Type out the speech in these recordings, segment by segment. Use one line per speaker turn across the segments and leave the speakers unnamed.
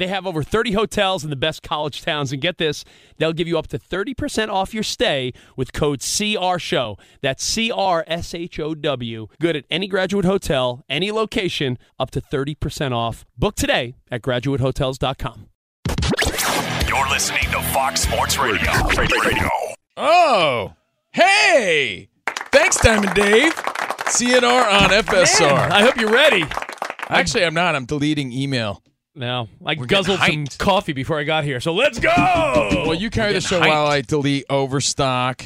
They have over 30 hotels in the best college towns, and get this, they'll give you up to 30% off your stay with code CRSHOW. That's C R S H O W. Good at any graduate hotel, any location, up to 30% off. Book today at graduatehotels.com.
You're listening to Fox Sports Radio. Radio.
Oh, hey! Thanks, Diamond Dave. CNR on FSR.
Man, I hope you're ready.
Actually, I'm not. I'm deleting email.
No, I
We're
guzzled some coffee before I got here, so let's go.
Well, you carry the show while I delete Overstock,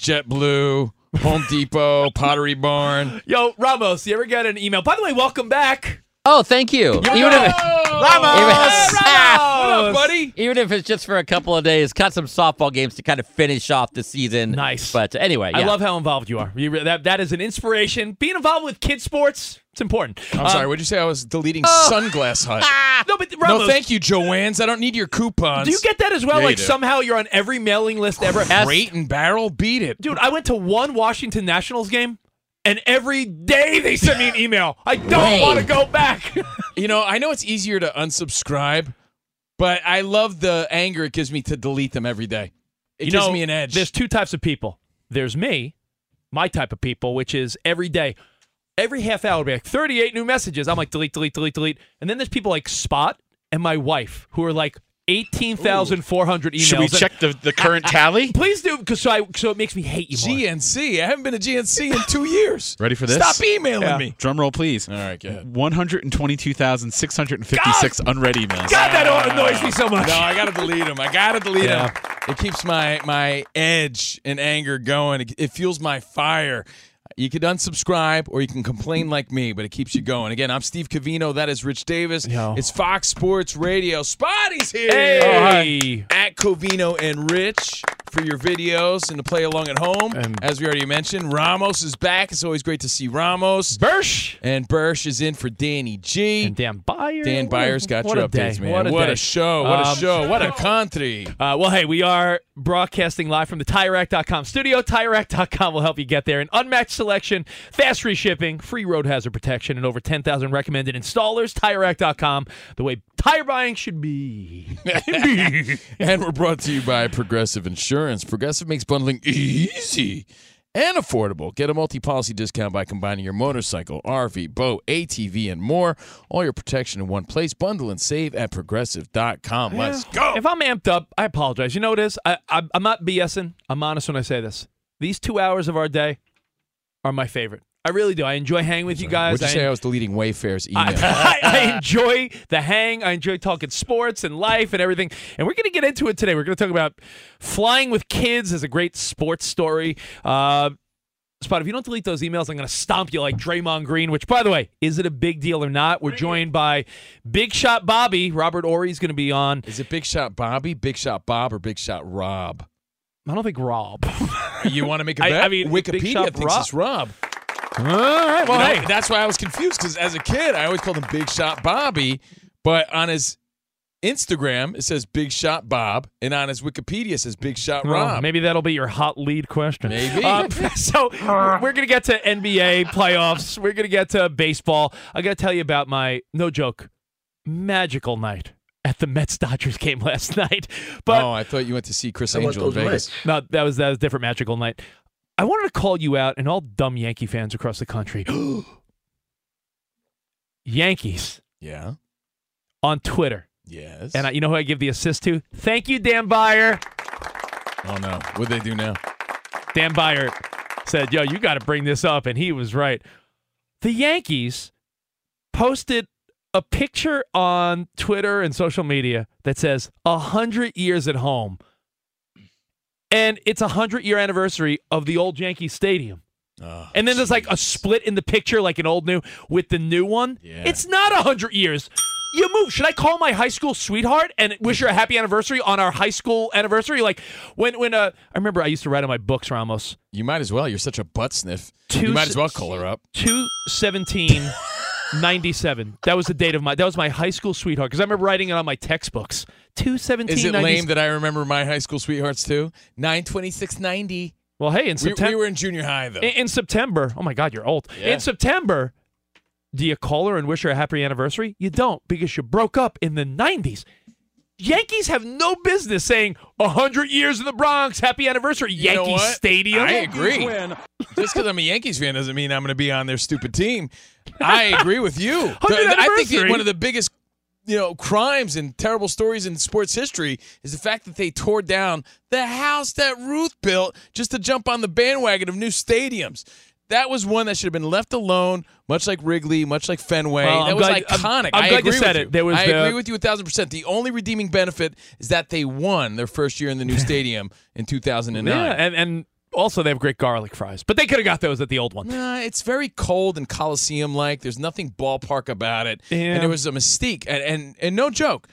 JetBlue, Home Depot, Pottery Barn.
Yo, Ramos, you ever get an email? By the way, welcome back.
Oh, thank you. Even if,
Ramos!
Even-
What up, buddy?
even if it's just for a couple of days, cut some softball games to kind of finish off the season.
Nice.
But anyway,
I love how involved you are. You, that that is an inspiration. Being involved with kids sports, it's important.
I'm
Um,
sorry. What'd you say? I was deleting Sunglass Hut.
No, but Ramos,
No, thank you, Joann's. I don't need your coupons.
Do you get that as well?
Yeah,
like somehow you're on every mailing list ever.
Crate and barrel? Beat it.
Dude, I went to one Washington Nationals game, and every day they sent me an email. I don't want to go back.
You know, I know it's easier to unsubscribe, but I love the anger it gives me to delete them every day. It
you
gives
know,
me an edge.
There's two types of people. There's me, my type of people, which is every day, every half hour, it'll be like 38 new messages. I'm like, delete, delete, delete, delete. And then there's people like Spot and my wife who are like 18,400 emails.
Should we check the, the current tally?
Please do, because so, I, so it makes me hate you more.
GNC. I haven't been to GNC in two years.
Ready for this?
Stop emailing
Yeah.
me.
Drum roll, please.
All right, go ahead.
122,656 unread emails.
God, that annoys me so much.
No, I gotta delete them. I gotta delete
Yeah.
them. It keeps my my edge and anger going. It, it fuels my fire. You could unsubscribe or you can complain like me, but it keeps you going. Again, I'm Steve Covino. That is Rich Davis.
Yo.
It's Fox Sports Radio. Spotty's here.
Hey!
Oh, At Covino and Rich for your videos and to play along at home.
And-
As we already mentioned, Ramos is back. It's always great to see Ramos.
Bursch
And Bursch is in for Danny G.
and Dan Byers.
Dan Byers got
What
your
a day.
updates, man.
What a, day.
show. What a
Um,
show. What a country.
Uh, well, hey, we are broadcasting live from the TireRack.com studio. TireRack.com will help you get there. An unmatched selection, fast free shipping, free road hazard protection, and over 10,000 recommended installers. TireRack.com, the way tire buying should be.
and we're brought to you by Progressive Insurance. Progressive makes bundling easy and affordable. Get a multi policy discount by combining your motorcycle, RV, boat, ATV, and more. All your protection in one place. Bundle and save at progressive.com. Let's go.
If I'm amped up, I apologize. You know what it is? I, I, I'm not BSing. I'm honest when I say this. These two hours of our day are my favorite. I really do. I enjoy hanging with you guys.
Would you
I
say I was deleting Wayfair's email?
I, I enjoy the hang. I enjoy talking sports and life and everything. And we're going to get into it today. We're going to talk about flying with kids as a great sports story. Uh, Spot, if you don't delete those emails, I'm going to stomp you like Draymond Green, which, by the way, is it a big deal or not? We're joined by Big Shot Bobby. Robert Horry's going to be on.
Is it Big Shot Bobby, Big Shot Bob, or Big Shot Rob?
I don't think Rob.
You want to make a bet?
I mean,
Wikipedia thinks
Rob.
it's Rob.
All right. Well,
You know,
hey.
that's why I was confused because as a kid, I always called him Big Shot Bobby, but on his Instagram, it says Big Shot Bob, and on his Wikipedia, it says Big Shot
Well,
Rob.
maybe that'll be your hot lead question.
Maybe.
Um, so we're going to get to NBA playoffs. We're going to get to baseball. I got to tell you about my no joke magical night at the Mets Dodgers game last night. But
oh, I thought you went to see Criss Angel in Vegas.
no, that was that was a different magical night. I wanted to call you out and all dumb Yankee fans across the country. Yankees
Yeah.
on Twitter.
Yes.
And I, you know who I give the assist to? Thank you, Dan Byers.
oh no, what they do now?
Dan Byers said, Yo, you got to bring this up. And he was right. The Yankees posted a picture on Twitter and social media that says 100 years at home. And it's a 100 year anniversary of the old Yankee Stadium.
Oh,
And then there's like a split in the picture, like an old new with the new one.
Yeah.
It's not a 100 years. You move. Should I call my high school sweetheart and wish her a happy anniversary on our high school anniversary? Like when when uh, I remember I used to write on my books, Ramos.
You might as well. You're such a butt sniff.
Two
you might as well call her up.
217 97. That was the date of my that was my high school sweetheart because I remember writing it on my textbooks. 217
Is it lame that I remember my high school sweethearts too? Nine twenty six ninety.
Well, hey, in
We,
September
we were in junior high though.
in, in September. Oh my god, you're old.
Yeah.
In September, do you call her and wish her a happy anniversary? You don't because you broke up in the 90s. Yankees have no business saying 100 years in the Bronx, happy anniversary,
You know
Yankee
what?
Stadium.
I agree. Just because I'm a Yankees fan doesn't mean I'm going to be on their stupid team. I agree with you.
100th
I think one of the biggest you know crimes and terrible stories in sports history is the fact that they tore down the house that Ruth built just to jump on the bandwagon of new stadiums. That was one that should have been left alone, much like Wrigley, much like Fenway.
Well,
that
I'm
was
glad- I'm-
iconic.
I'm
I
glad you
agree
said
with
it. There was
I
the-
agree with you a thousand percent. The only redeeming benefit is that they won their first year in the new stadium in 2009.
Yeah, and, and also they have great garlic fries, but they could have got those at the old one.
Nah, it's very cold and Coliseum like. There's nothing ballpark about it.
Yeah.
And it was a mystique. And, and and no joke.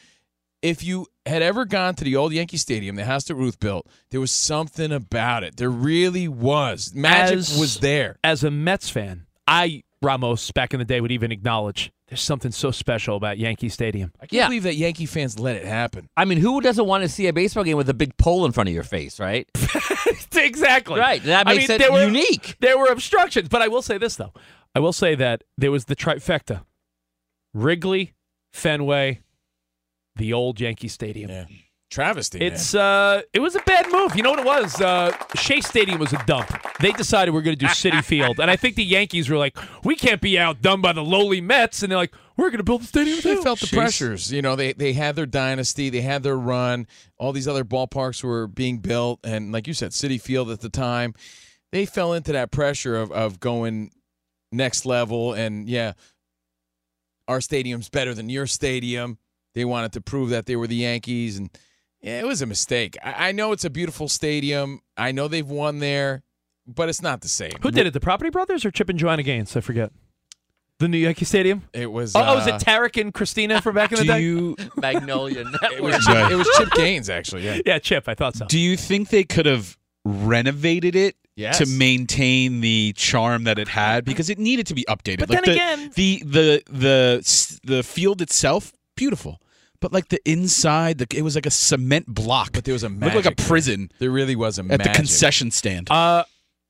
If you had ever gone to the old Yankee Stadium, the house that Ruth built, there was something about it. There really was. Magic
As-
was there.
As a Mets fan, I Ramos back in the day would even acknowledge there's something so special about Yankee Stadium.
I can't
Yeah.
believe that Yankee fans let it happen.
I mean, who doesn't want to see a baseball game with a big pole in front of your face, right?
exactly.
Right. That
I
makes
mean,
it
there were-
unique.
There were obstructions, but I will say this though. I will say that there was the trifecta: Wrigley, Fenway, the old Yankee Stadium.
Yeah. Travesty.
It's uh, it was a bad move. You know what it was? Uh, Shea Stadium was a dump. They decided we're going to do City Field, and I think the Yankees were like, we can't be outdone by the lowly Mets, and they're like, we're going to build the stadium.
They felt the pressures. You know, they they had their dynasty, they had their run. All these other ballparks were being built, and like you said, Citi Field at the time, they fell into that pressure of of going next level. And yeah, our stadium's better than your stadium. They wanted to prove that they were the Yankees, and yeah, it was a mistake. I, I know it's a beautiful stadium. I know they've won there, but it's not the same.
Who did it? The Property Brothers or Chip and Joanna Gaines? I forget. The new Yankee Stadium.
It was.
Oh, oh, was
uh,
it Tarek and Christina from back in the day?
you
Magnolia
It was, Chip, it was Chip Gaines, actually. Yeah.
yeah, Chip. I thought so.
do you think they could have renovated it
Yes.
to maintain the charm that it had because it needed to be updated?
But
like
then
the,
again-
the the the the field itself, beautiful. But like the inside, the, it was like a cement block.
But there was a
It looked like a prison
There really was a
at
magic.
the concession stand.
Uh,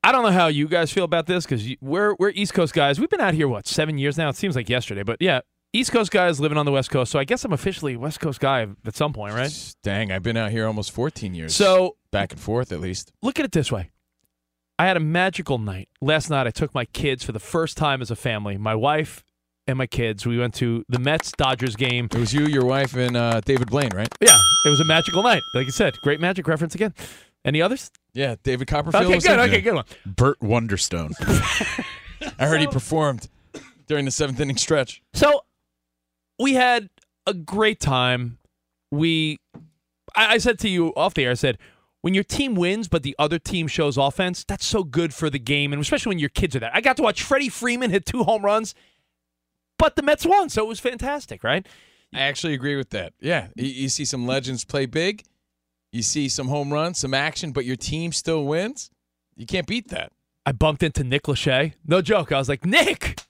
I don't know how you guys feel about this because we're we're East Coast guys. We've been out here what seven years now. It seems like yesterday, but yeah, East Coast guys living on the West Coast. So I guess I'm officially a West Coast guy at some point, right?
Dang, I've been out here almost 14 years.
So
back and forth at least.
look at it this way. I had a magical night. Last night I took my kids for the first time as a family. My wife and my kids. We went to the Mets Dodgers game.
It was you, your wife, and uh, David Blaine, right?
Yeah, it was a magical night. Like you said, great magic reference again. Any others?
Yeah, David Copperfield.
Okay,
was
good. Okay, good one.
Burt Wonderstone.
I heard he performed during the seventh inning stretch.
So we had a great time. We, I, I said to you off the air, I said, when your team wins, but the other team shows offense, that's so good for the game, and especially when your kids are there. I got to watch Freddie Freeman hit two home runs, but the Mets won, so it was fantastic, right?
I actually agree with that. Yeah, you, you see some legends play big. You see some home runs, some action, but your team still wins. You can't beat that.
I bumped into Nick Lachey. No joke. I was like, Nick,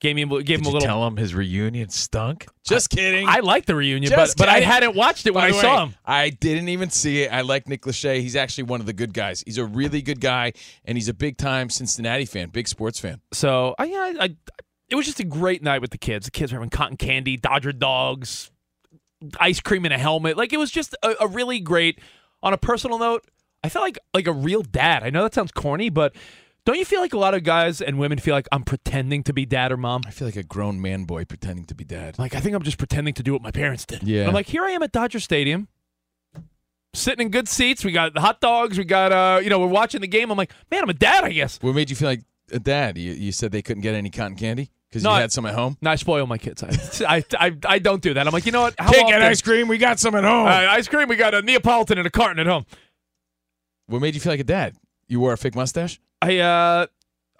Gave me gave
Did
him a
you
little.
tell him his reunion stunk? Just kidding.
I like the reunion,
Just
but but I hadn't watched it when
By
I
the
saw him.
I didn't even see it. I like Nick Lachey. He's actually one of the good guys. He's a really good guy, and he's a big time Cincinnati fan, big sports fan.
So I, yeah, I, I, it was just a great night with the kids. The kids were having cotton candy, Dodger dogs, ice cream in a helmet. Like it was just a, a really great. On a personal note, I felt like like a real dad. I know that sounds corny, but don't you feel like a lot of guys and women feel like I'm pretending to be dad or mom?
I feel like a grown man boy pretending to be dad.
Like I think I'm just pretending to do what my parents did.
Yeah.
I'm like, here I am at Dodger Stadium, sitting in good seats. We got the hot dogs. We got uh, you know, we're watching the game. I'm like, man, I'm a dad, I guess.
What made you feel like a dad? You, you said they couldn't get any cotton candy because you
I-
had some at home.
No, I spoil my kids. I, I, I, I don't do that. I'm like, you know what? How
Can't get
often-
ice cream. We got some at home.
Uh, ice cream. We got a Neapolitan in a carton at home.
what made you feel like a dad? You wore a fake mustache.
I uh,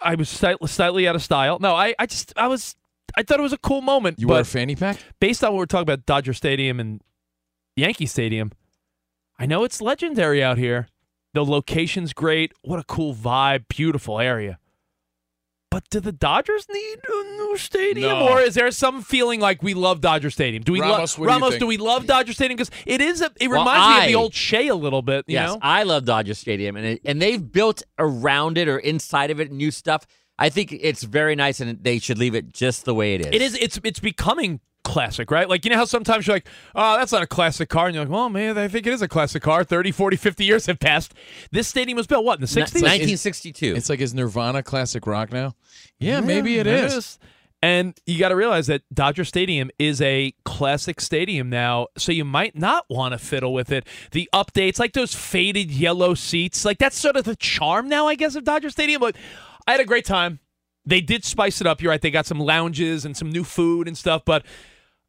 I was slightly, slightly out of style. No, I, I just, I was, I thought it was a cool moment.
You
but
wore a fanny pack.
based on what we're talking about, Dodger Stadium and Yankee Stadium, I know it's legendary out here. The location's great. What a cool vibe. Beautiful area. But do the Dodgers need a new stadium,
No.
or is there some feeling like we love Dodger Stadium? Do we
Ramos, do you
Ramos?
think?
Do we love Dodger Stadium? Because it is. A, it
Well,
reminds me of the old Shea a little bit. You
yes,
know?
I love Dodger Stadium, and it, and they've built around it or inside of it new stuff. I think it's very nice, and they should leave it just the way it is.
It is. It's it's becoming classic, right? Like you know how sometimes you're like, oh, that's not a classic car, and you're like, well, man, I think it is a classic car. 30, 40, 50 years have passed. This stadium was built what in the
Ni-
sixties?
1962.
It's like is Nirvana classic rock now? Yeah, maybe it
it
is.
And you got to realize that Dodger Stadium is a classic stadium now, so you might not want to fiddle with it. The updates, like those faded yellow seats, like that's sort of the charm now, I guess, of Dodger Stadium. But I had a great time. They did spice it up. You're right. They got some lounges and some new food and stuff. But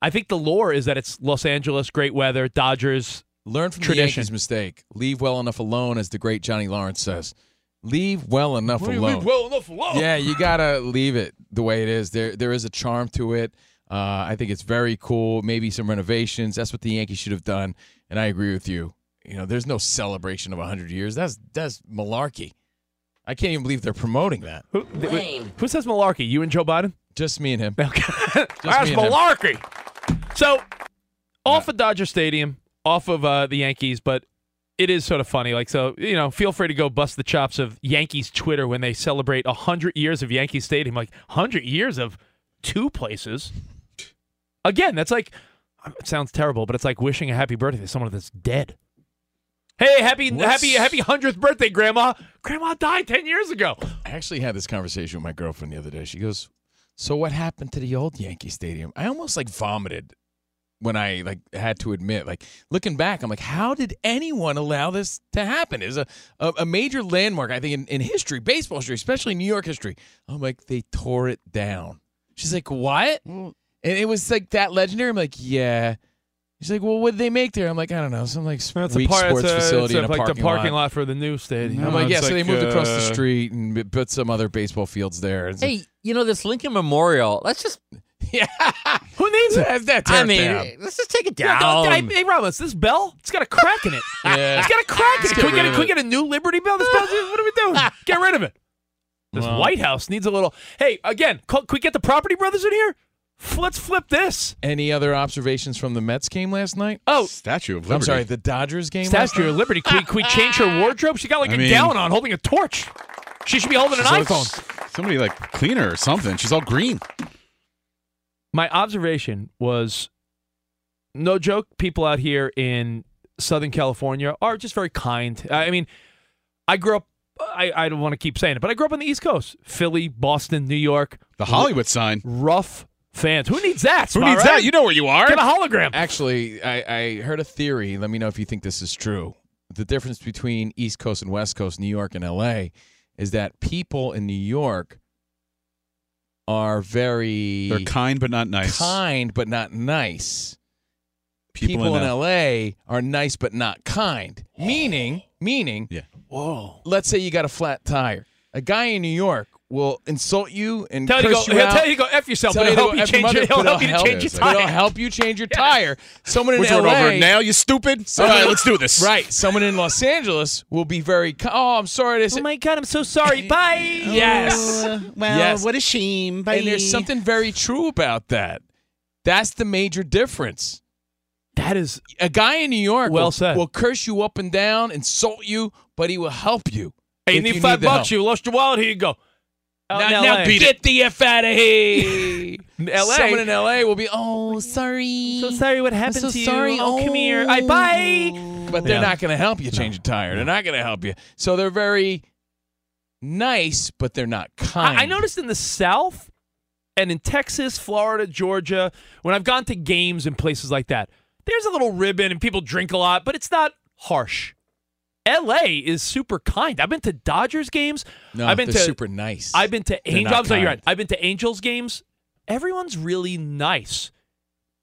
I think the lore is that it's Los Angeles, great weather, Dodgers.
Learn from
Tradition.
the Yankees' mistake. Leave well enough alone, as the great Johnny Lawrence says. Leave well enough alone.
Leave well enough alone.
yeah, you gotta leave it the way it is. There, there is a charm to it. Uh, I think it's very cool. Maybe some renovations. That's what the Yankees should have done. And I agree with you. You know, there's no celebration of 100 years. That's that's malarkey. I can't even believe they're promoting that.
Who, who says malarkey? You and Joe Biden?
Just me and him.
Okay. That's
me and him.
So, off of Dodger Stadium, off of uh, the Yankees, but it is sort of funny. Like, so, you know, feel free to go bust the chops of Yankees Twitter when they celebrate 100 years of Yankee Stadium. Like, 100 years of two places. Again, that's like, it sounds terrible, but it's like wishing a happy birthday to someone that's dead. Hey, happy,
What's-
happy, happy 100th birthday, Grandma. Grandma died 10 years ago.
I actually had this conversation with my girlfriend the other day. She goes, "So what happened to the old Yankee Stadium?" I almost like vomited when I like had to admit, like looking back, I'm like, how did anyone allow this to happen? Is a, a a major landmark, I think, in, in history, baseball history, especially New York history. I'm like, they tore it down. She's like, what? And it was like that legendary. I'm like, yeah. She's like, well, what did they make there? I'm like, I don't know, some like
It's a
weak
par-
sports
it's a-
facility
a-
in a
like
parking,
the parking
lot.
lot. for the new stadium.
I'm like, yeah.
It's
So they moved across the
uh,
street and put some other baseball fields there. It's like,
hey, you know this Lincoln Memorial. Let's just.
yeah.
Who needs it?
That, that
I mean,
down.
let's just take it down.
don't- hey, hey, Ramos, this bell, it's got a crack in it.
Yeah.
It's got a crack in it.
Let's
Can we,
get
get a,
rid
can we get a new Liberty Bell? This bell, what are we doing? Get rid of it. This
Well.
White House needs a little. Hey, again, call, can we get the Property Brothers in here? Let's flip this.
Any other observations from the Mets game last night?
Oh,
Statue of Liberty.
I'm sorry, the Dodgers game. last
Statue
night?
of Liberty. Can we, can we change her wardrobe? She got like
I
a
mean-
gown on, holding a torch. She should be holding an iPhone.
Somebody like clean her or something. She's all green.
My observation was no joke people out here in southern california are just very kind i mean i grew up i, I don't want to keep saying it but i grew up on the east coast philly boston new york
The Hollywood sign.
rough fans who needs that
Who needs
right?
that? You know where you are.
get a hologram
Actually, I, I heard a theory. Let me know if you think this is true. The difference between East Coast and West Coast, New York and L.A., is that people in New York are very
They're kind but not nice.
kind but not nice.
People, in,
in LA are nice but not kind. Meaning, meaning,
Yeah.
whoa
let's say you got a flat tire. A guy in New York will insult you and
Tell you to go-
you
he'll
out.
tell you go F yourself,
Tell
but
you
he'll
to
help you
F
change
your
it- he'll help you to change your
But He'll
tire.
help you change your tire. Someone in
We're doing
LA.
over now, you stupid. All right, let's do this.
Right. Someone in Los Angeles will be very. Oh, I'm sorry to oh say.
Oh my god, I'm so sorry. Bye.
Oh, yes.
well,
Yes.
what a shame. Bye.
And there's something very true about that. That's the major difference.
That is
A guy in New York
Well
will,
said.
will curse you up and down, insult you, but he will help you.
Hey, you need
you
five
the
bucks.
help.
You lost your wallet. Here you go. Oh, out in
Now,
LA.
now get the F out of here.
LA.
Someone in LA will be, oh, sorry.
So sorry what happened
so
to you.
sorry.
Oh, come here. I oh. bye.
But they're
Yeah.
not going to help you change a tire. They're not going to help you. So they're very nice, but they're not kind.
I, I noticed in the South and in Texas, Florida, Georgia, when I've gone to games and places like that, there's a little ribbon and people drink a lot, but it's not harsh. LA is super kind. I've been to Dodgers games.
No,
I've been
they're
to
super nice.
I've been to Angels.
not
I'm sorry, you're
kind.
right. I've been to Angels games. Everyone's really nice.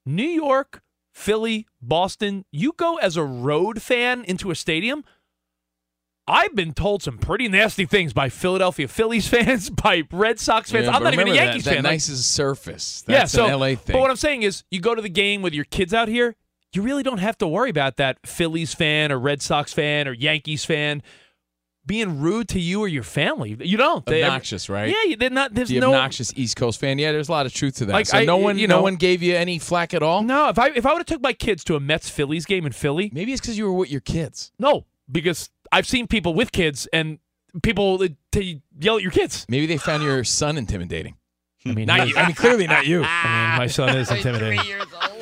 New York, Philly, Boston. You go as a road fan into a stadium. I've been told some pretty nasty things by Philadelphia Phillies fans, by Red Sox fans.
Yeah,
I'm not even a Yankees
that,
fan.
That nice is surface.
yeah, so
an LA thing.
but what I'm saying is, you go to the game with your kids out here. You really don't have to worry about that Phillies fan or Red Sox fan or Yankees fan being rude to you or your family. You don't. They-
obnoxious, right?
Yeah, they're not. There's
the
no
obnoxious East Coast fan. Yeah, there's a lot of truth to that.
Like,
so
I-
no one,
you know, no
one gave you any flack at all.
No, if I if I would have took my kids to a Mets Phillies game in Philly,
maybe it's because you were with your kids.
No, because I've seen people with kids and people to yell at your kids.
Maybe they found your son intimidating.
I mean,
not you. I mean, clearly not you.
I mean, my son is intimidating.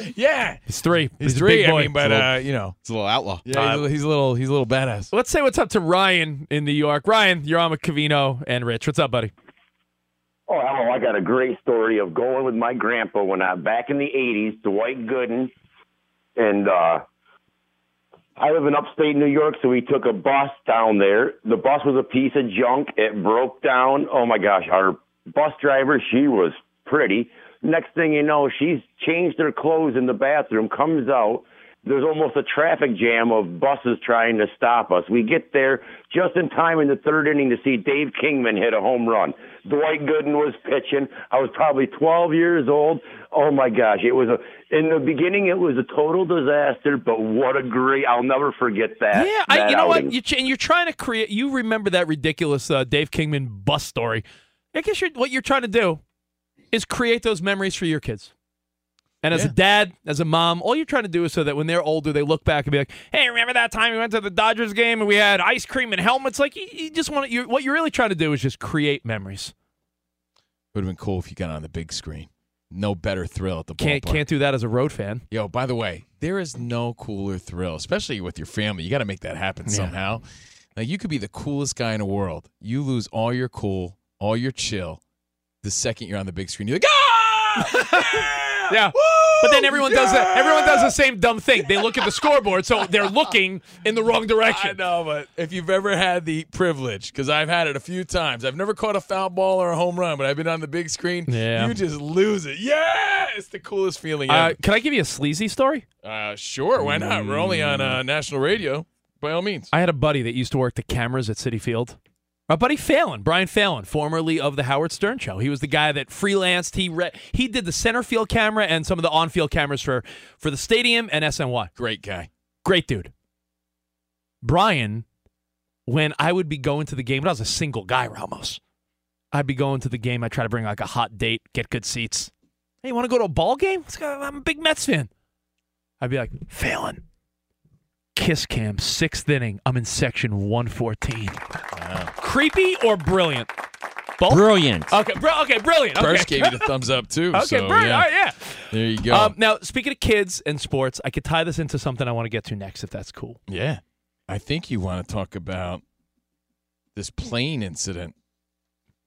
yeah,
He's three.
he's,
a
three.
big boy.
I mean, but uh, you know,
It's a little outlaw.
yeah, he's, a- he's a little, he's a little badass.
Let's say what's up to Ryan in New York. Ryan, you're on with Covino and Rich. What's up, buddy?
Oh, hello. I got a great story of going with my grandpa when I back in the 80s, Dwight Gooden. And uh, I live in upstate New York, so we took a bus down there. The bus was a piece of junk. It broke down. Oh, my gosh. Our bus driver, she was pretty. Next thing you know, she's changed her clothes in the bathroom, comes out. There's almost a traffic jam of buses trying to stop us. We get there just in time in the third inning to see Dave Kingman hit a home run. Dwight Gooden was pitching. I was probably 12 years old. Oh my gosh, it was a in the beginning it was a total disaster, but what a great! I'll never forget that.
Yeah, I, you know
outing.
what? You, and you're trying to create. You remember that ridiculous uh, Dave Kingman bus story? I guess you're, what you're trying to do is create those memories for your kids. And as a dad, as a mom, all you're trying to do is so that when they're older, they look back and be like, "Hey, remember that time we went to the Dodgers game and we had ice cream and helmets?" Like you, you just want to. You, what you're really trying to do is just create memories.
Would have been cool if you got on the big screen. No better thrill at the
Can't
ballpark.
can't do that as a road fan.
Yo, by the way, there is no cooler thrill, especially with your family. You got to make that happen somehow. Like you could be the coolest guy in the world. You lose all your cool, all your chill. The second you're on the big screen, you're like, ah!
Yeah. But then everyone does that. Everyone does the same dumb thing. They look at the scoreboard, so they're looking in the wrong direction.
I know, but if you've ever had the privilege, because I've had it a few times, I've never caught a foul ball or a home run, but I've been on the big screen.
Yeah.
You just lose it. Yeah, it's the coolest feeling
Uh, can I give you a sleazy story?
Uh, sure, why not? We're only on uh, national radio. By all means.
I had a buddy that used to work the cameras at Citi Field. My buddy Fallon, Brian Fallon, formerly of the Howard Stern Show. He was the guy that freelanced. He re- he did the center field camera and some of the on field cameras for for the stadium and SNY.
Great guy.
Great dude. Brian, when I would be going to the game, but I was a single guy, Ramos. I'd be going to the game. I try to bring like a hot date, get good seats. Hey, you want to go to a ball game? I'm a big Mets fan. I'd be like, Phelan, kiss cam, sixth inning. I'm in section 114. Creepy or brilliant? Both?
Brilliant.
Okay, br- okay, brilliant. Okay.
First gave you the thumbs up too.
Okay,
so,
brilliant.
yeah.
All right, yeah.
There you go.
Um, now, speaking of kids and sports, I could tie this into something I want to get to next, if that's cool.
yeah, I think you want to talk about this plane incident.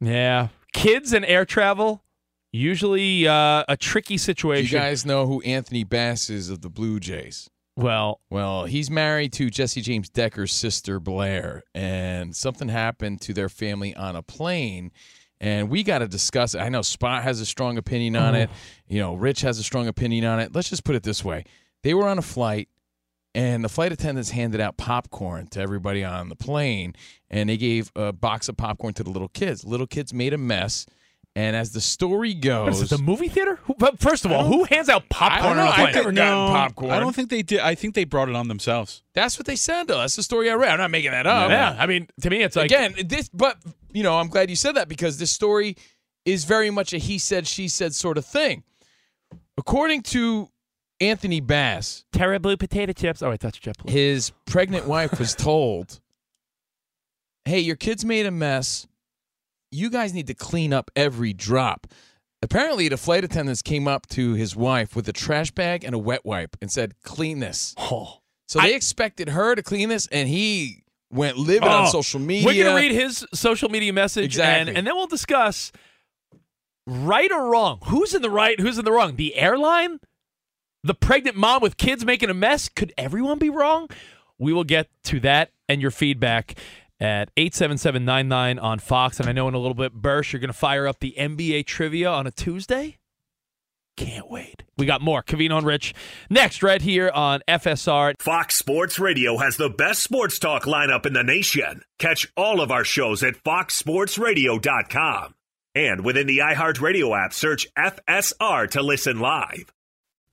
Yeah, kids and air travel usually uh, a tricky
Do you guys know who Anthony Bass is of the Blue Jays?
Well,
Well, he's married to Jessie James Decker's sister Blair, and something happened to their family on a plane. And we got to discuss it. I know Spot has a strong opinion on oh. it. You know, Rich has a strong opinion on it. Let's just put it this way: they were on a flight, and the flight attendants handed out popcorn to everybody on the plane, and they gave a box of popcorn to the little kids. Little kids made a mess, and as the story goes,
is it, the movie theater? Who, but first of all, who hands out popcorn
know.
on a
I've
plane?
never gotten popcorn.
I don't think they did. I think they brought it on themselves.
that's what they said. Though that's the story I read. I'm not making that up.
yeah, I mean, to me, it's like
Again, this, but you know, I'm glad you said that because this story is very much a he said, she said sort of thing. According to Anthony Bass,
Terra Blue potato chips. Oh, wait, that's JetBlue.
his pregnant wife was told, "Hey, your kids made a mess. You guys need to clean up every drop." Apparently, the flight attendants came up to his wife with a trash bag and a wet wipe and said, "Clean this."
Oh.
So they expected her to clean this, and he went livid on
Oh,
social media.
We're gonna read his social media message,
Exactly.
and and then we'll discuss right or wrong. Who's in the right? Who's in the wrong? The airline, the pregnant mom with kids making a mess. Could everyone be wrong? We will get to that and your feedback at 877-99 on Fox. And I know in a little bit, Bursch, you're going to fire up the NBA trivia on a Tuesday. Can't wait. We got more. Covino and Rich next, right here on FSR.
Fox Sports Radio has the best sports talk lineup in the nation. Catch all of our shows at foxsportsradio.com. And within the iHeartRadio app, search FSR to listen live.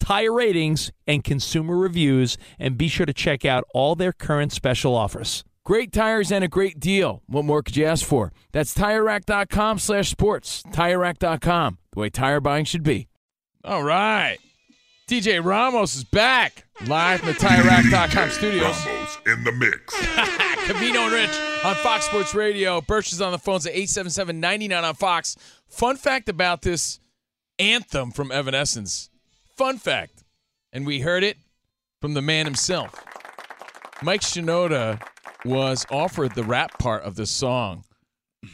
tire ratings, and consumer reviews, and be sure to check out all their current special offers.
Great tires and a great deal. What more could you ask for? That's TireRack.com slash sports. TireRack.com, the way tire buying should be.
All right. DJ Ramos is back live from the TireRack.com studios.
Ramos in the mix.
Covino and Rich on Fox Sports Radio. Birch is on the phones at 877-99 on Fox. Fun fact about this anthem from Evanescence. Fun fact. And we heard it from the man himself. Mike Shinoda was offered the rap part of this song.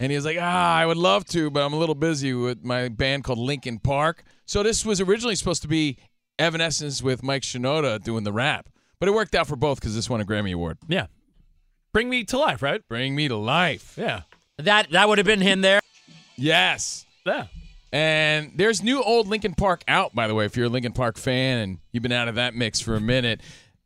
And he was like, ah, I would love to, but I'm a little busy with my band called Linkin Park. So this was originally supposed to be Evanescence with Mike Shinoda doing the rap. But it worked out for both because this won a Grammy Award.
Yeah. Bring me to life, right?
Bring me to life.
Yeah.
That that would have been him there.
Yes.
Yeah.
And there's new old Linkin Park out, by the way, if you're a Linkin Park fan and you've been out of that mix for a minute.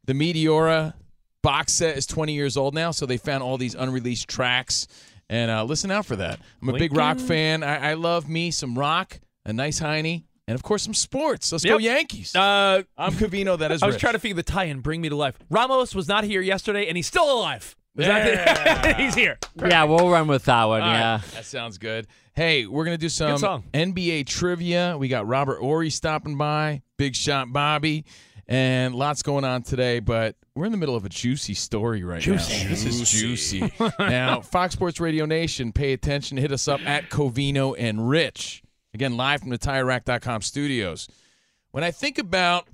The Meteora box set is 20 years old now, so they found all these unreleased tracks. And uh, listen out for that. I'm a big rock fan. I, I love me some rock, a nice hiney, and of course some sports. Let's go Yankees.
Uh,
I'm Covino. That is
I was
Rich.
trying to figure the tie-in. Bring me to life. Ramos was not here yesterday, and he's still alive. Is that the- he's here.
Yeah, we'll run with that one.
All right,
yeah.
that sounds good. Hey, we're gonna do some. NBA trivia. We got Robert Horry stopping by, Big Shot Bobby, and lots going on today. But we're in the middle of a juicy story right
Juicy.
now. This is juicy. now, Fox Sports Radio Nation, pay attention. Hit us up at Covino and Rich. Again, live from the TireRack.com studios. When I think about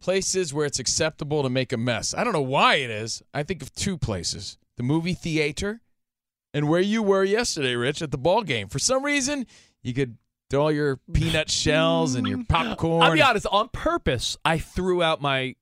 places where it's acceptable to make a mess, I don't know why it is. I think of two places: the movie theater and where you were yesterday, Rich, at the ball game. For some reason, you could throw all your peanut shells and your popcorn.
I'll be honest. On purpose, I threw out my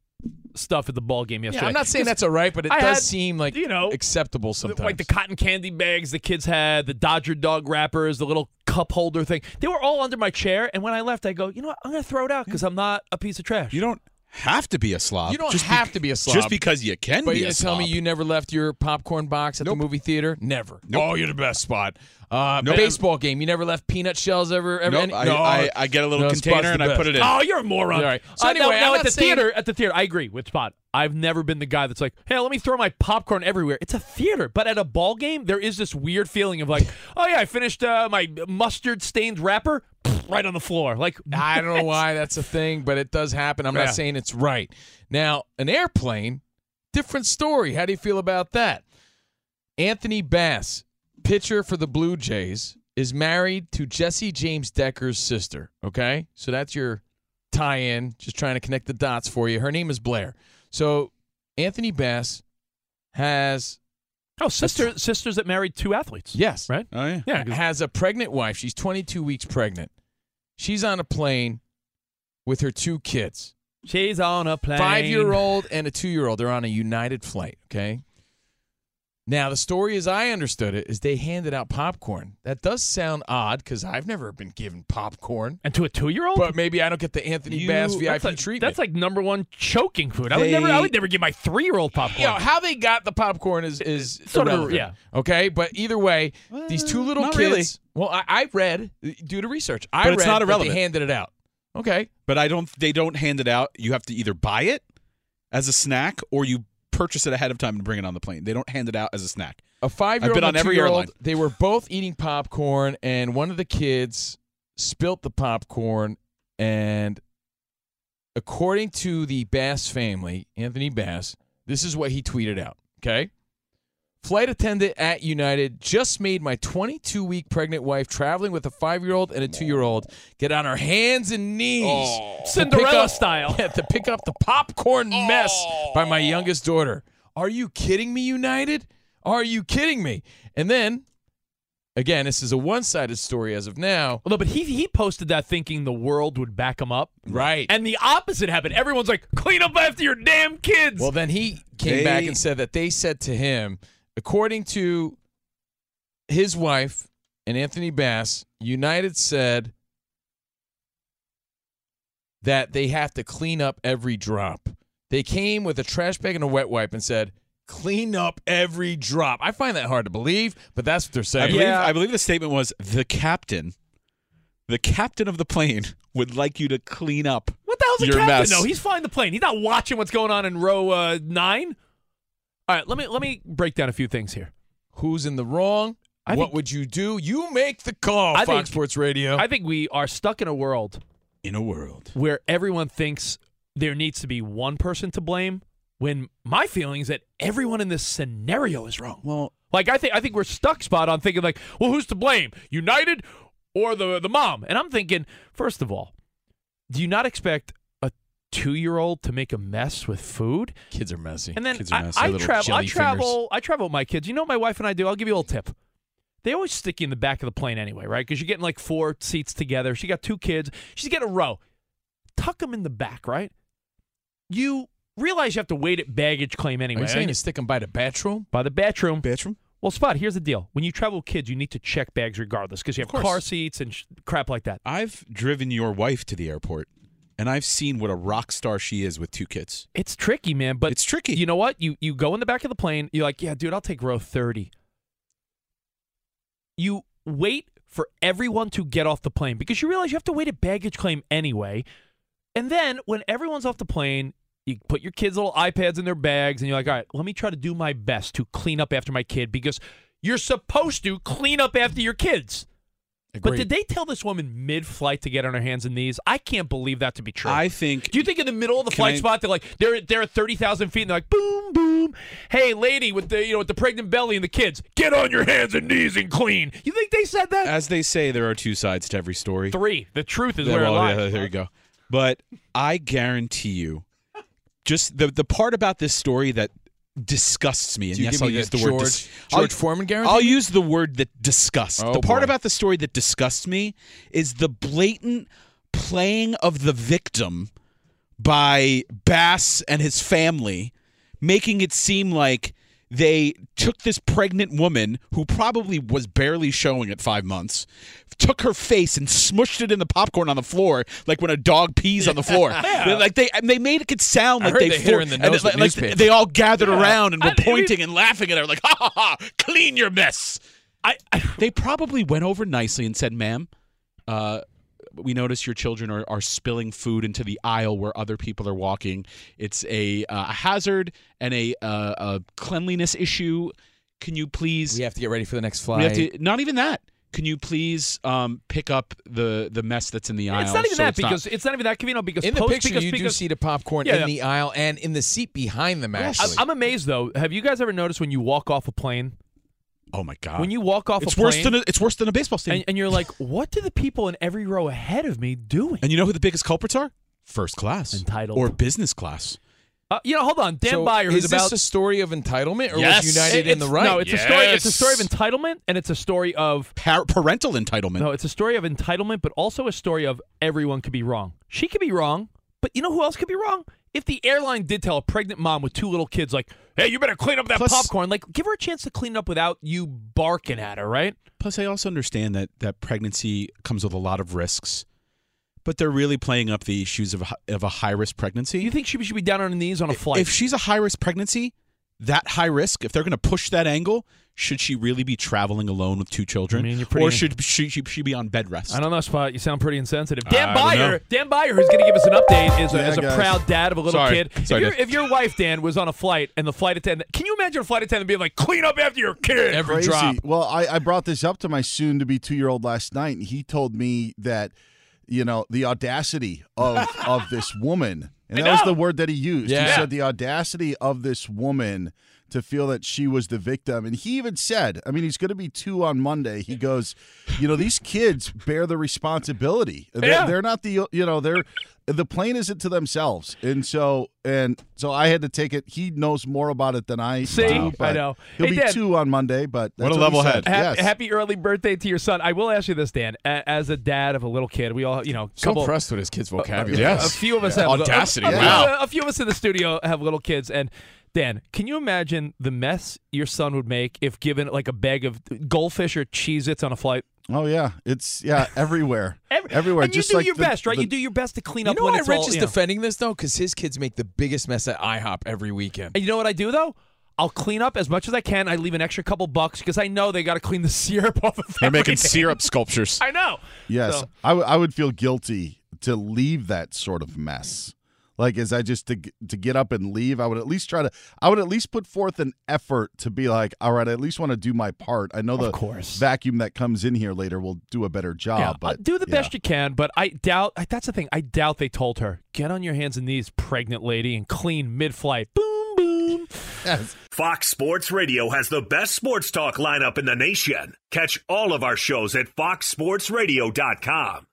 stuff at the ball game yesterday.
Yeah, I'm not saying that's all right, but it
I
does
had,
seem like
you know,
acceptable sometimes.
like the cotton candy bags the kids had, the Dodger dog wrappers, the little cup holder thing. They were all under my chair, and when I left, I go, you know what? I'm gonna throw it out because I'm not a piece of trash.
You don't have to be a slob.
You don't
Just
have to be a slob.
Just because you can
but
be
you
a
tell me you never left your popcorn box at
Nope.
the movie theater? Never.
Nope.
Oh, you're the best spot. Uh,
Nope.
Baseball game. You never left peanut shells ever. ever
Nope,
any-
I,
no.
I, I get a little
No,
container and
the
I put it in.
Oh, you're a moron.
All right. So
Uh,
anyway,
now, now at the
saying-
theater, at the theater, I agree with Spot. I've never been the guy that's like, "Hey, let me throw my popcorn everywhere." It's a theater, but at a ball game, there is this weird feeling of like, "Oh yeah, I finished uh, my mustard stained wrapper right on the floor." Like,
I don't know why that's a thing, but it does happen. I'm
Yeah.
not saying it's right. Now, an airplane, different story. How do you feel about that? Anthony Bass, pitcher for the Blue Jays, is married to Jessie James Decker's sister. Okay? So that's your tie in, just trying to connect the dots for you. Her name is Blair. So Anthony Bass has,
oh, sister, sisters that married two athletes.
yes,
right.
Oh yeah.
Yeah, 'cause-
has a pregnant wife. She's 22 weeks pregnant. She's on a plane with her two kids.
she's on a plane.
five year old and a two year old. They're on a United flight. Okay. Now the story, as I understood it, is they handed out popcorn. That does sound odd because I've never been given popcorn,
and to a two-year-old.
but maybe I don't get the Anthony
You-
Bass VIP
that's like,
treatment.
That's like number one choking food. I would
They-
never. I would never give my three-year-old popcorn.
you know, how they got the popcorn is is
Sort of, yeah.
Okay, but either way, these two little
not
kids. Well, I, I read due to research. I
But it's
read
not
that
irrelevant.
They handed it out. Okay,
But I don't. They don't hand it out. You have to either buy it as a snack or you purchase it ahead of time and bring it on the plane. They don't hand it out as a snack.
a five year
I've
old
been on every airline.
They were both eating popcorn, and one of the kids spilt the popcorn. And according to the Bass family, Anthony Bass, this is what he tweeted out. Okay. Flight attendant at United just made my 22 week pregnant wife traveling with a five year old and a two year old get on her hands and knees. Oh. to pick
Cinderella
up-
style.
Yeah, to pick up the popcorn oh. mess by my youngest daughter. Are you kidding me, United? Are you kidding me? And then, again, this is a one sided story as of now.
Well, no, but he he posted that thinking the world would back him up,
Right.
and the opposite happened. Everyone's like, "Clean up after your damn kids."
Well, then he came
They-
back and said that they said to him, according to his wife and Anthony Bass, United said that they have to clean up every drop. They came with a trash bag and a wet wipe and said, clean up every drop. I find that hard to believe, but that's what they're
I
saying.
believe. I believe the statement was the captain, the captain of the plane would like you to clean up.
what the hell's a
your
captain?
mess.
No, he's flying the plane. He's not watching what's going on in row uh, nine. All right, let me let me break down a few things here.
Who's in the wrong?
I
what
think-
would you do? You make the call,
I
Fox
think-
Sports Radio.
I think we are stuck in a world
In a world.
where everyone thinks there needs to be one person to blame. When my feeling is that everyone in this scenario is wrong.
Well,
Like I think I think we're stuck spot on thinking like, well, who's to blame? United or the the mom? And I'm thinking, first of all, do you not expect a two year old to make a mess with food?
Kids are messy.
And then
Kids are
I,
messy.
I
Little
travel. I
jelly
travel. I travel with my kids. You know what my wife and I do? I'll give you a little tip. They always stick you in the back of the plane anyway, right? Because you're getting like four seats together. She got two kids. She's getting a row. Tuck them in the back, right? You realize you have to wait at baggage claim
Are
anyway.
you saying to stick them by the bathroom?
by the bathroom.
bathroom.
Well, Spot, here's the deal. When you travel with kids, you need to check bags regardless because you have car seats and sh- crap like that.
I've driven your wife to the airport, and I've seen what a rock star she is with two kids.
It's tricky, man. But
It's tricky.
You know what? You you go in the back of the plane. You're like, yeah, dude, I'll take row thirty. You wait for everyone to get off the plane because you realize you have to wait at baggage claim anyway. And then when everyone's off the plane, you put your kids' little iPads in their bags and you're like, all right, let me try to do my best to clean up after my kid because you're supposed to clean up after your kids. But did they tell this woman mid-flight to get on her hands and knees? I can't believe that to be true.
I think.
Do you think in the middle of the flight
I-
spot they're like they're they're at thirty thousand feet and they're like boom boom, hey lady with the you know with the pregnant belly and the kids, get on your hands and knees and clean. You think they said that?
As they say, there are two sides to every story.
Three. The truth is
Yeah,
where it lies.
yeah, there you go. But I guarantee you, just the the part about this story that disgusts me, and
Do you
yes, I'll use
the
the word
George-
dis-
George
I'll-
Foreman guarantee?
I'll use the word that disgusts.
Oh,
the part
boy.
about the story that disgusts me is the blatant playing of the victim by Bass and his family, making it seem like they took this pregnant woman who probably was barely showing at five months, took her face and smushed it in the popcorn on the floor, like when a dog pees on the floor. Like they they made it sound like they,
they
for-
the
and
nose
like, like they all gathered around and were
I- I mean-
pointing and laughing at her, like ha ha ha, clean your mess.
I, I
They probably went over nicely and said, "Ma'am, uh, we notice your children are, are spilling food into the aisle where other people are walking. It's a, uh, a hazard and a, uh, a cleanliness issue. Can you please?
We have to get ready for the next
we
flight.
have to. Not even that. Can you please um, pick up the the mess that's in the aisle?
it's not even
so
that
it's not-
because it's not even that. You know, because
in the
post,
picture,
because,
you do see the popcorn
Yeah,
in
yeah.
the aisle and in the seat behind them.
Yes.
Actually,
I'm, I'm amazed though. Have you guys ever noticed when you walk off a plane?
Oh my god!
When you walk off
it's
a plane,
worse than a, it's worse than a baseball stadium.
and, and you're like, what do the people in every row ahead of me doing?
And you know who the biggest culprits are? First class,
Entitled.
or business class.
Uh, you know, hold on, Dan
so
Byers, who's
is
about
this a story of entitlement, or
Yes.
was United
It-
in the right?
No, it's a story. It's a story of entitlement, and it's a story of
Par- parental entitlement.
no, it's a story of entitlement, but also a story of everyone could be wrong. She could be wrong, but you know who else could be wrong? If the airline did tell a pregnant mom with two little kids, like, "Hey, you better clean up that
Plus-
popcorn," like, give her a chance to clean it up without you barking at her, right?
Plus, I also understand that that pregnancy comes with a lot of risks, but they're really playing up the issues of a, of a high risk pregnancy.
You think she should be down on her knees on a flight?
if she's a high risk pregnancy, that high risk, if they're going to push that angle, should she really be traveling alone with two children,
I mean, you're pretty-
or should she, she, she be on bed rest?
I don't know, Spot. You sound pretty insensitive. Dan
I don't
Byers,
know.
Dan Byers, who's going to give us an update, is a,
Yeah,
is a
guys.
proud dad of a little
Sorry.
kid.
Sorry,
if, your,
Dad.
if your wife, Dan, was on a flight and the flight attendant, can you imagine a flight attendant being like, "Clean up after your kid"?
Every
crazy.
drop.
Well, I, I brought this up to my soon to be two year old last night, and he told me that, you know, the audacity of of this woman. And
I
that was the word that he used. He said the audacity of this woman to feel that she was the victim. And he even said, I mean, he's going to be two on Monday. He goes, you know, these kids bear the responsibility. They're,
Yeah.
they're not the, you know, they're, the plane isn't to themselves. And so, and so I had to take it. He knows more about it than I
See?
do,
I know.
He'll
Hey,
be
Dan.
two on Monday, but
What a
he
level
said.
head.
Ha-
Yes.
Happy early birthday to your son. I will ask you this, Dan. A- As a dad of a little kid, we all, you know,
So
couple,
impressed with his kid's vocabulary.
Yes.
a few of us have
Audacity,
A, a,
wow.
a few of us in the studio have little kids, and Dan, can you imagine the mess your son would make if given like a bag of goldfish or Cheez-Its on a flight?
Oh yeah, it's yeah everywhere,
Every-
everywhere.
And
just
you do
like
your
the-
best, right?
the-
you do your best to clean up.
You know
when
why
it's
Rich
all,
is
you know.
defending this though? Because his kids make the biggest mess at IHOP every weekend.
And you know what I do though? I'll clean up as much as I can. I leave an extra couple bucks because I know they got to clean the syrup off of
They're making syrup sculptures.
I know.
Yes,
So-
I, w- I would feel guilty to leave that sort of mess. Like, as I just to to get up and leave, I would at least try to. I would at least put forth an effort to be like, all right, I at least want to do my part. I know the
course.
vacuum that comes in here later will do a better job.
Yeah, uh,
but
do the
yeah.
best you can, but I doubt. That's the thing. I doubt they told her get on your hands and knees, pregnant lady, and clean mid-flight. Boom, boom.
Yes.
Fox Sports Radio has the best sports talk lineup in the nation. Catch all of our shows at foxsportsradio.com.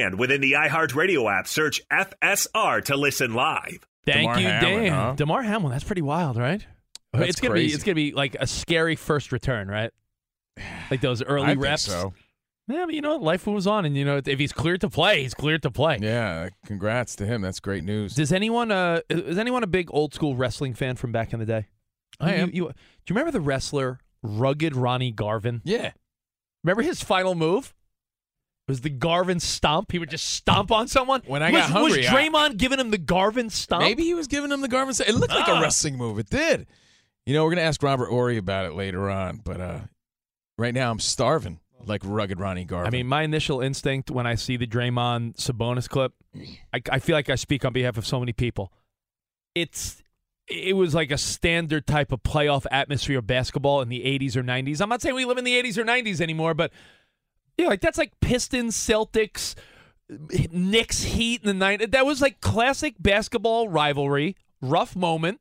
And within the iHeartRadio app, search FSR to listen live.
Thank
Damar
you,
Hamlin,
Dan.
huh?
Damar Hamlin. That's pretty wild, right?
That's
it's gonna
crazy.
be. It's gonna be like a scary first return, right? Like those early
I think
reps.
so.
Yeah, but you know, life moves on, and you know, if he's cleared to play, he's cleared to play.
Yeah, congrats to him. That's great news.
Does anyone uh is anyone a big old school wrestling fan from back in the day?
I
You-
am.
you- do you remember the wrestler Rugged Ronnie Garvin?
Yeah.
Remember his final move? Was the Garvin stomp? He would just stomp on someone.
When I
was,
got hungry,
was
I-
Draymond giving him the Garvin stomp?
Maybe he was giving him the Garvin. Stomp. It looked like
Ah.
a wrestling move. It did. You know, we're gonna ask Robert Horry about it later on, but uh, right now I'm starving. like rugged Ronnie Garvin.
I mean, my initial instinct when I see the Draymond Sabonis clip, I, I feel like I speak on behalf of so many people. It's it was like a standard type of playoff atmosphere of basketball in the 80s or 90s. I'm not saying we live in the 80s or 90s anymore, but yeah, like that's like Pistons, Celtics, Knicks, Heat in the 90s. That was like classic basketball rivalry, rough moment.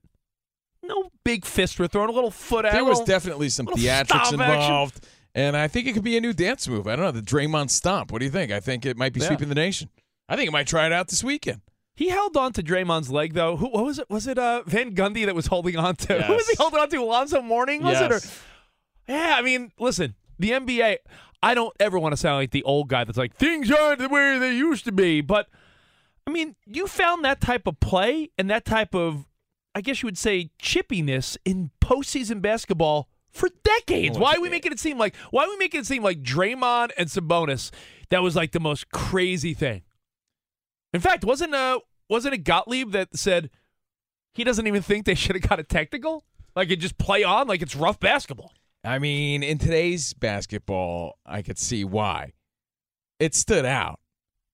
No big fist were thrown, a little foot out.
there was
little-
definitely some theatrics
action.
involved, and I think it could be a new dance move. I don't know the Draymond stomp. What do you think? I think it might be
Yeah.
sweeping the nation. I think it might try it out this weekend.
He held on to Draymond's leg though. Who what was it? Was it uh, Van Gundy that was holding on to? Who was he holding on to? Alonzo Mourning was it? Or, yeah, I mean, listen, the NBA. I don't ever want to sound like the old guy that's like things aren't the way they used to be, but I mean, you found that type of play and that type of, I guess you would say, chippiness in postseason basketball for decades. Why are we making it seem like? Why are we making it seem like Draymond and Sabonis? That was like the most crazy thing. In fact, wasn't uh wasn't it Gottlieb that said he doesn't even think they should have got a technical? Like it just play on like it's rough basketball.
I mean, in today's basketball, I could see why. It stood out.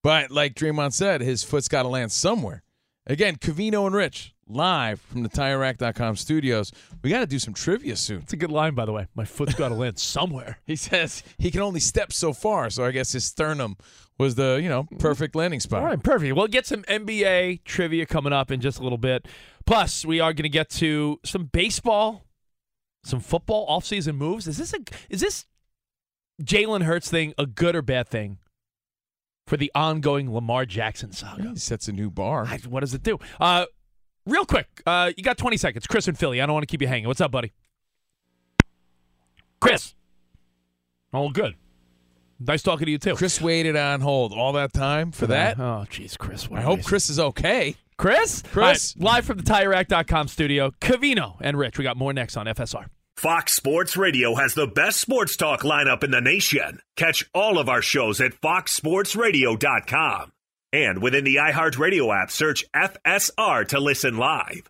But like Draymond said, his foot's got to land somewhere. Again, Covino and Rich, live from the TireRack.com studios. We got to do some trivia soon.
It's a good line, by the way. My foot's got to land somewhere.
He says he can only step so far, so I guess his sternum was the, you know, perfect landing spot.
All right, perfect. We'll get some NBA trivia coming up in just a little bit. Plus, we are going to get to some baseball, some football offseason moves. Is this a is this Jalen Hurts thing a good or bad thing for the ongoing Lamar Jackson saga?
He sets a new bar.
I- what does it do? Uh, real quick, uh, you got 20 seconds. Chris and Philly. I don't want to keep you hanging. What's up, buddy? Chris. Oh, good. Nice talking to you too.
Chris waited on hold all that time for that.
Oh, jeez, Chris. what
I hope. Chris is okay.
Chris?
Chris?
All right, live from the TireRack.com studio, Covino and Rich. We got more next on FSR.
Fox Sports Radio has the best sports talk lineup in the nation. Catch all of our shows at foxsportsradio.com. And within the iHeartRadio app, search FSR to listen live.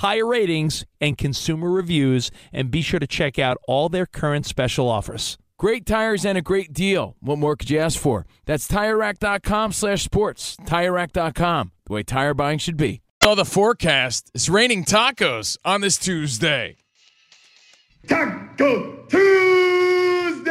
tire ratings, and consumer reviews, and be sure to check out all their current special offers.
Great tires and a great deal. What more could you ask for? That's TireRack.com slash sports. TireRack.com, the way tire buying should be.
Oh, the forecast. It's raining tacos on this Tuesday.
Taco Tuesday!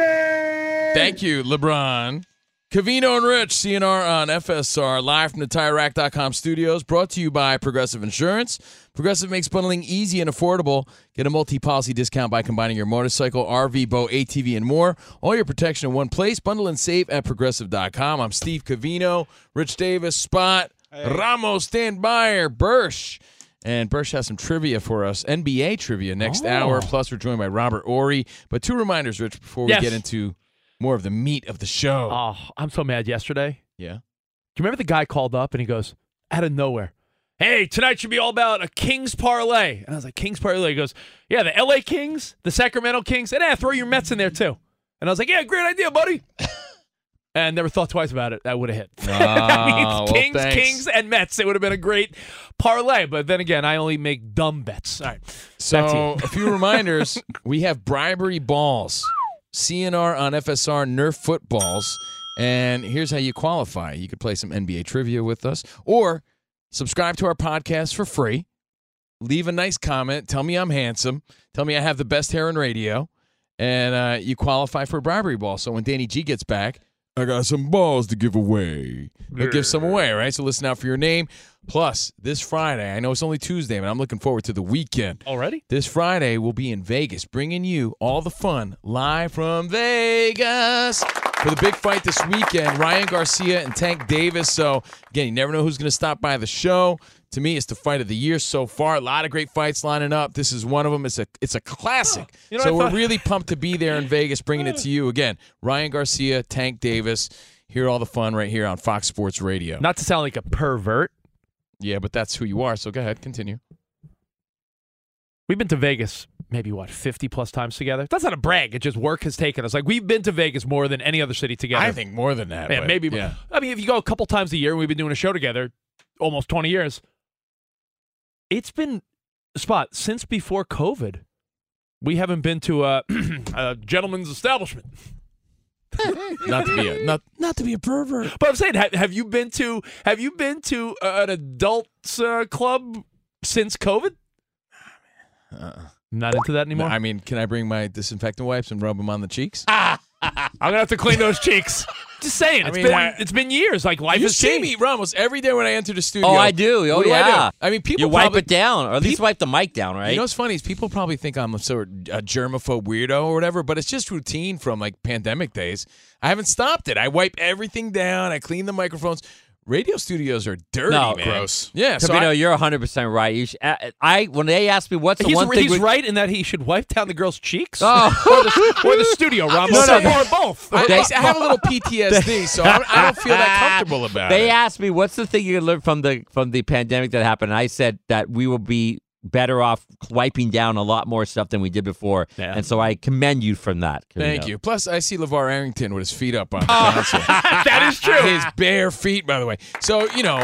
Thank you, LeBron. Covino and Rich, CNR on FSR, live from the TireRack.com studios, brought to you by Progressive Insurance. Progressive makes bundling easy and affordable. Get a multi-policy discount by combining your motorcycle, RV, boat, ATV, and more. All your protection in one place. Bundle and save at Progressive.com. I'm Steve Covino, Rich Davis, Spot, Ramos, stand by, or Bursch. And Bursch has some trivia for us, NBA trivia next
Oh.
hour. Plus, we're joined by Robert Horry. But two reminders, Rich, before we
Yes.
get into more of the meat of the show.
Oh, I'm so mad yesterday.
Yeah.
Do you remember the guy called up and he goes, out of nowhere, hey, tonight should be all about a Kings parlay. And I was like, Kings parlay? He goes, yeah, the LA Kings, the Sacramento Kings, and yeah, throw your Mets in there too. And I was like, yeah, great idea, buddy. and never thought twice about it. That would have hit.
Oh, well,
Kings,
thanks.
Kings, and Mets. It would have been a great parlay. But then again, I only make dumb bets. All right.
So, a few reminders. We have bribery balls, CNR on FSR Nerf footballs. And here's how you qualify you could play some NBA trivia with us, or subscribe to our podcast for free. Leave a nice comment. Tell me I'm handsome. Tell me I have the best hair in radio. And uh, you qualify for a bribery ball. So when Danny G gets back, I got some balls to give away. He'll give some away, right? So listen out for your name. Plus, this Friday, I know it's only Tuesday, but I'm looking forward to the weekend.
Already?
This Friday, we'll be in Vegas, bringing you all the fun live from Vegas for the big fight this weekend. Ryan Garcia and Tank Davis. So, again, you never know who's going to stop by the show. To me, it's the fight of the year so far. A lot of great fights lining up. This is one of them. It's a it's a classic.
You know,
so we're really pumped to be there in Vegas, bringing it to you again. Ryan Garcia, Tank Davis. Hear all the fun right here on Fox Sports Radio.
Not to sound like a pervert.
yeah, but that's who you are. So go ahead, continue.
We've been to Vegas maybe what 50 plus times together. That's not a brag. It just work has taken us. Like we've been to Vegas more than any other city together.
I think more than that.
yeah, maybe.
Yeah.
I mean, if you go a couple times a year, and we've been doing a show together almost 20 years. It's been spot since before COVID. We haven't been to a, a gentleman's establishment.
not to be a not not to be a pervert.
But I'm saying, have, have you been to have you been to uh, an adults uh, club since COVID? Not into that anymore.
I mean, can I bring my disinfectant wipes and rub them on the cheeks?
I'm gonna have to clean those cheeks. Just saying,
I
it's
mean,
been
I-
it's been years. Like life
you
has
see
changed.
me Ramos every day when I enter the studio.
Oh, I do. Oh,
What do I
yeah.
do? I mean, people
you wipe
probably-
it down, or at least
people-
wipe the mic down, right?
You know what's funny is people probably think I'm some sort of a germaphobe weirdo or whatever, but it's just routine from like pandemic days. I haven't stopped it. I wipe everything down. I clean the microphones. Radio studios are dirty,
No,
man.
gross.
Yeah, so
Covino,
I-
you're 100 percent right. You should, uh, I, I when they asked me what's the
He's,
one thing
he's
we-
right in that he should wipe down the girl's cheeks.
Oh.
or, the, or the studio, Ramos,
just saying.
or both.
I, I have a little PTSD, so I, I don't feel that comfortable about
They
it.
They asked me what's the thing you learned from the from the pandemic that happened. And I said that we will be better off wiping down a lot more stuff than we did before.
Yeah.
And so I commend you from that.
Thank
Covino.
you. Plus, I see LeVar Arrington with his feet up on the oh, console.
that is true.
His bare feet, by the way. So, you know,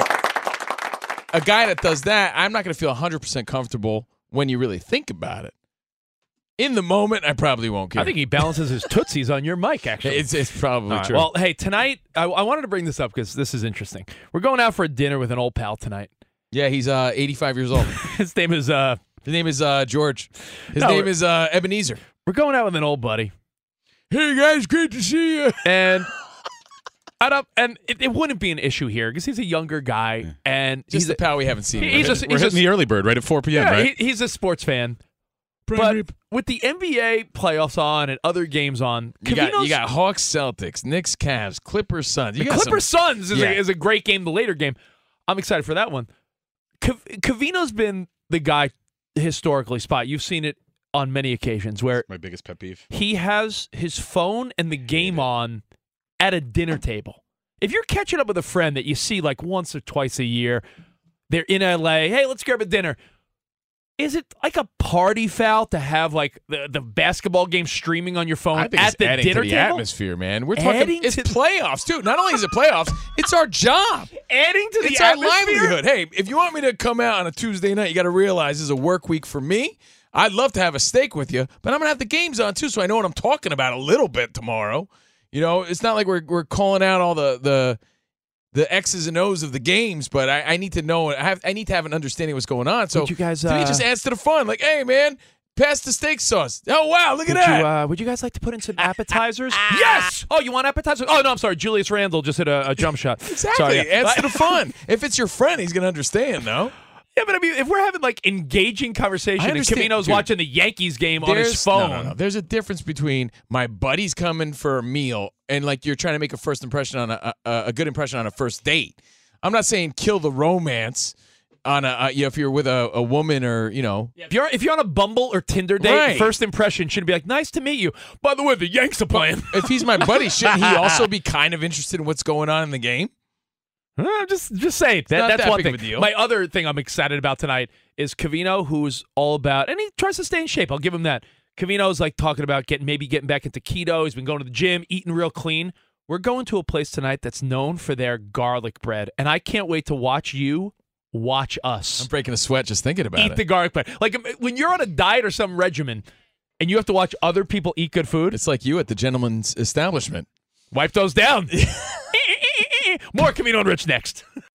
a guy that does that, I'm not going to feel 100% comfortable when you really think about it. In the moment, I probably won't care.
I think he balances his tootsies on your mic. Actually,
it's, it's probably
All right.
true.
Well, hey, tonight I, I wanted to bring this up because this is interesting. We're going out for a dinner with an old pal tonight.
Yeah, he's uh, 85 years old.
His name is uh,
His name is uh, George. His
No,
name
we're-
is uh, Ebenezer.
we're going out with an old buddy,
Hey, guys, great to see you.
and I don't, and it, it wouldn't be an issue here because he's a younger guy, and
Just
he's
the
a,
pal we haven't seen.
he-
in a
he's
minute.
a,
We're
he's
hitting
a,
the early bird right at 4 p.m.
yeah,
right?
he, he's a sports fan. But with the NBA playoffs on and other games on,
you got, you
Covino's-
got Hawks, Celtics, Knicks, Cavs, Clippers, Suns. You
the
got
Clippers
some-
Suns is,
Yeah.
a, is a great game. The later game, I'm excited for that one. Cav- Covino's been the guy historically. Spot you've seen it on many occasions where
My biggest pet peeve.
he has his phone and the game on at a dinner table. If you're catching up with a friend that you see like once or twice a year, they're in LA. Hey, let's grab a dinner. Is it like a party foul to have like the, the basketball game streaming on your phone
I think
at
it's
the
adding
dinner
to the
table?
atmosphere, man. We're talking
Adding
it's
to-
playoffs too. Not only is it playoffs, it's our job.
Adding to the
It's our
atmosphere?
livelihood. Hey, if you want me to come out on a Tuesday night, you got to realize this is a work week for me. I'd love to have a steak with you, but I'm gonna have the games on too, so I know what I'm talking about a little bit tomorrow. You know, it's not like we're we're calling out all the the the X's and O's of the games, but I, I need to know. I have I need to have an understanding of what's going on. So
Would you guys,
to me,
uh,
just adds to the fun. Like, hey, man, Pass the steak sauce. Oh wow, look
Would
at that.
you, uh, would you guys like to put in some appetizers? yes. Oh, you want appetizers? Oh no, I'm sorry. Julius Randle just hit a, a jump shot.
exactly.
Sorry, yeah.
Adds to the fun. if it's your friend, he's gonna understand, though.
Yeah, but I mean, if we're having like engaging conversation and Covino's
dude.
watching the Yankees game on his phone,
No, no, no. There's a difference between my buddy's coming for a meal and like you're trying to make a first impression on a a, a good impression on a first date. I'm not saying kill the romance on a uh, you know, if you're with a, a woman or you know
if you're if you're on a Bumble or Tinder date,
Right.
first impression should be like, "Nice to meet you." By the way, the Yanks are playing.
if he's my buddy, shouldn't he also be kind of interested in what's going on in the game?
Uh, just just saying that, that's
that
one thing.
of a deal.
My other thing I'm excited about tonight is Covino, who's all about, and he tries to stay in shape. I'll give him that. Covino's like talking about getting maybe getting back into keto. He's been going to the gym, eating real clean. We're going to a place tonight that's known for their garlic bread, and I can't wait to watch you watch us
I'm breaking a sweat just thinking about
eat
it.
Eat the garlic bread. Like um, when you're on a diet or some regimen, and you have to watch other people eat good food.
it's like you at the gentleman's establishment.
Wipe those down. More Covino and Rich next.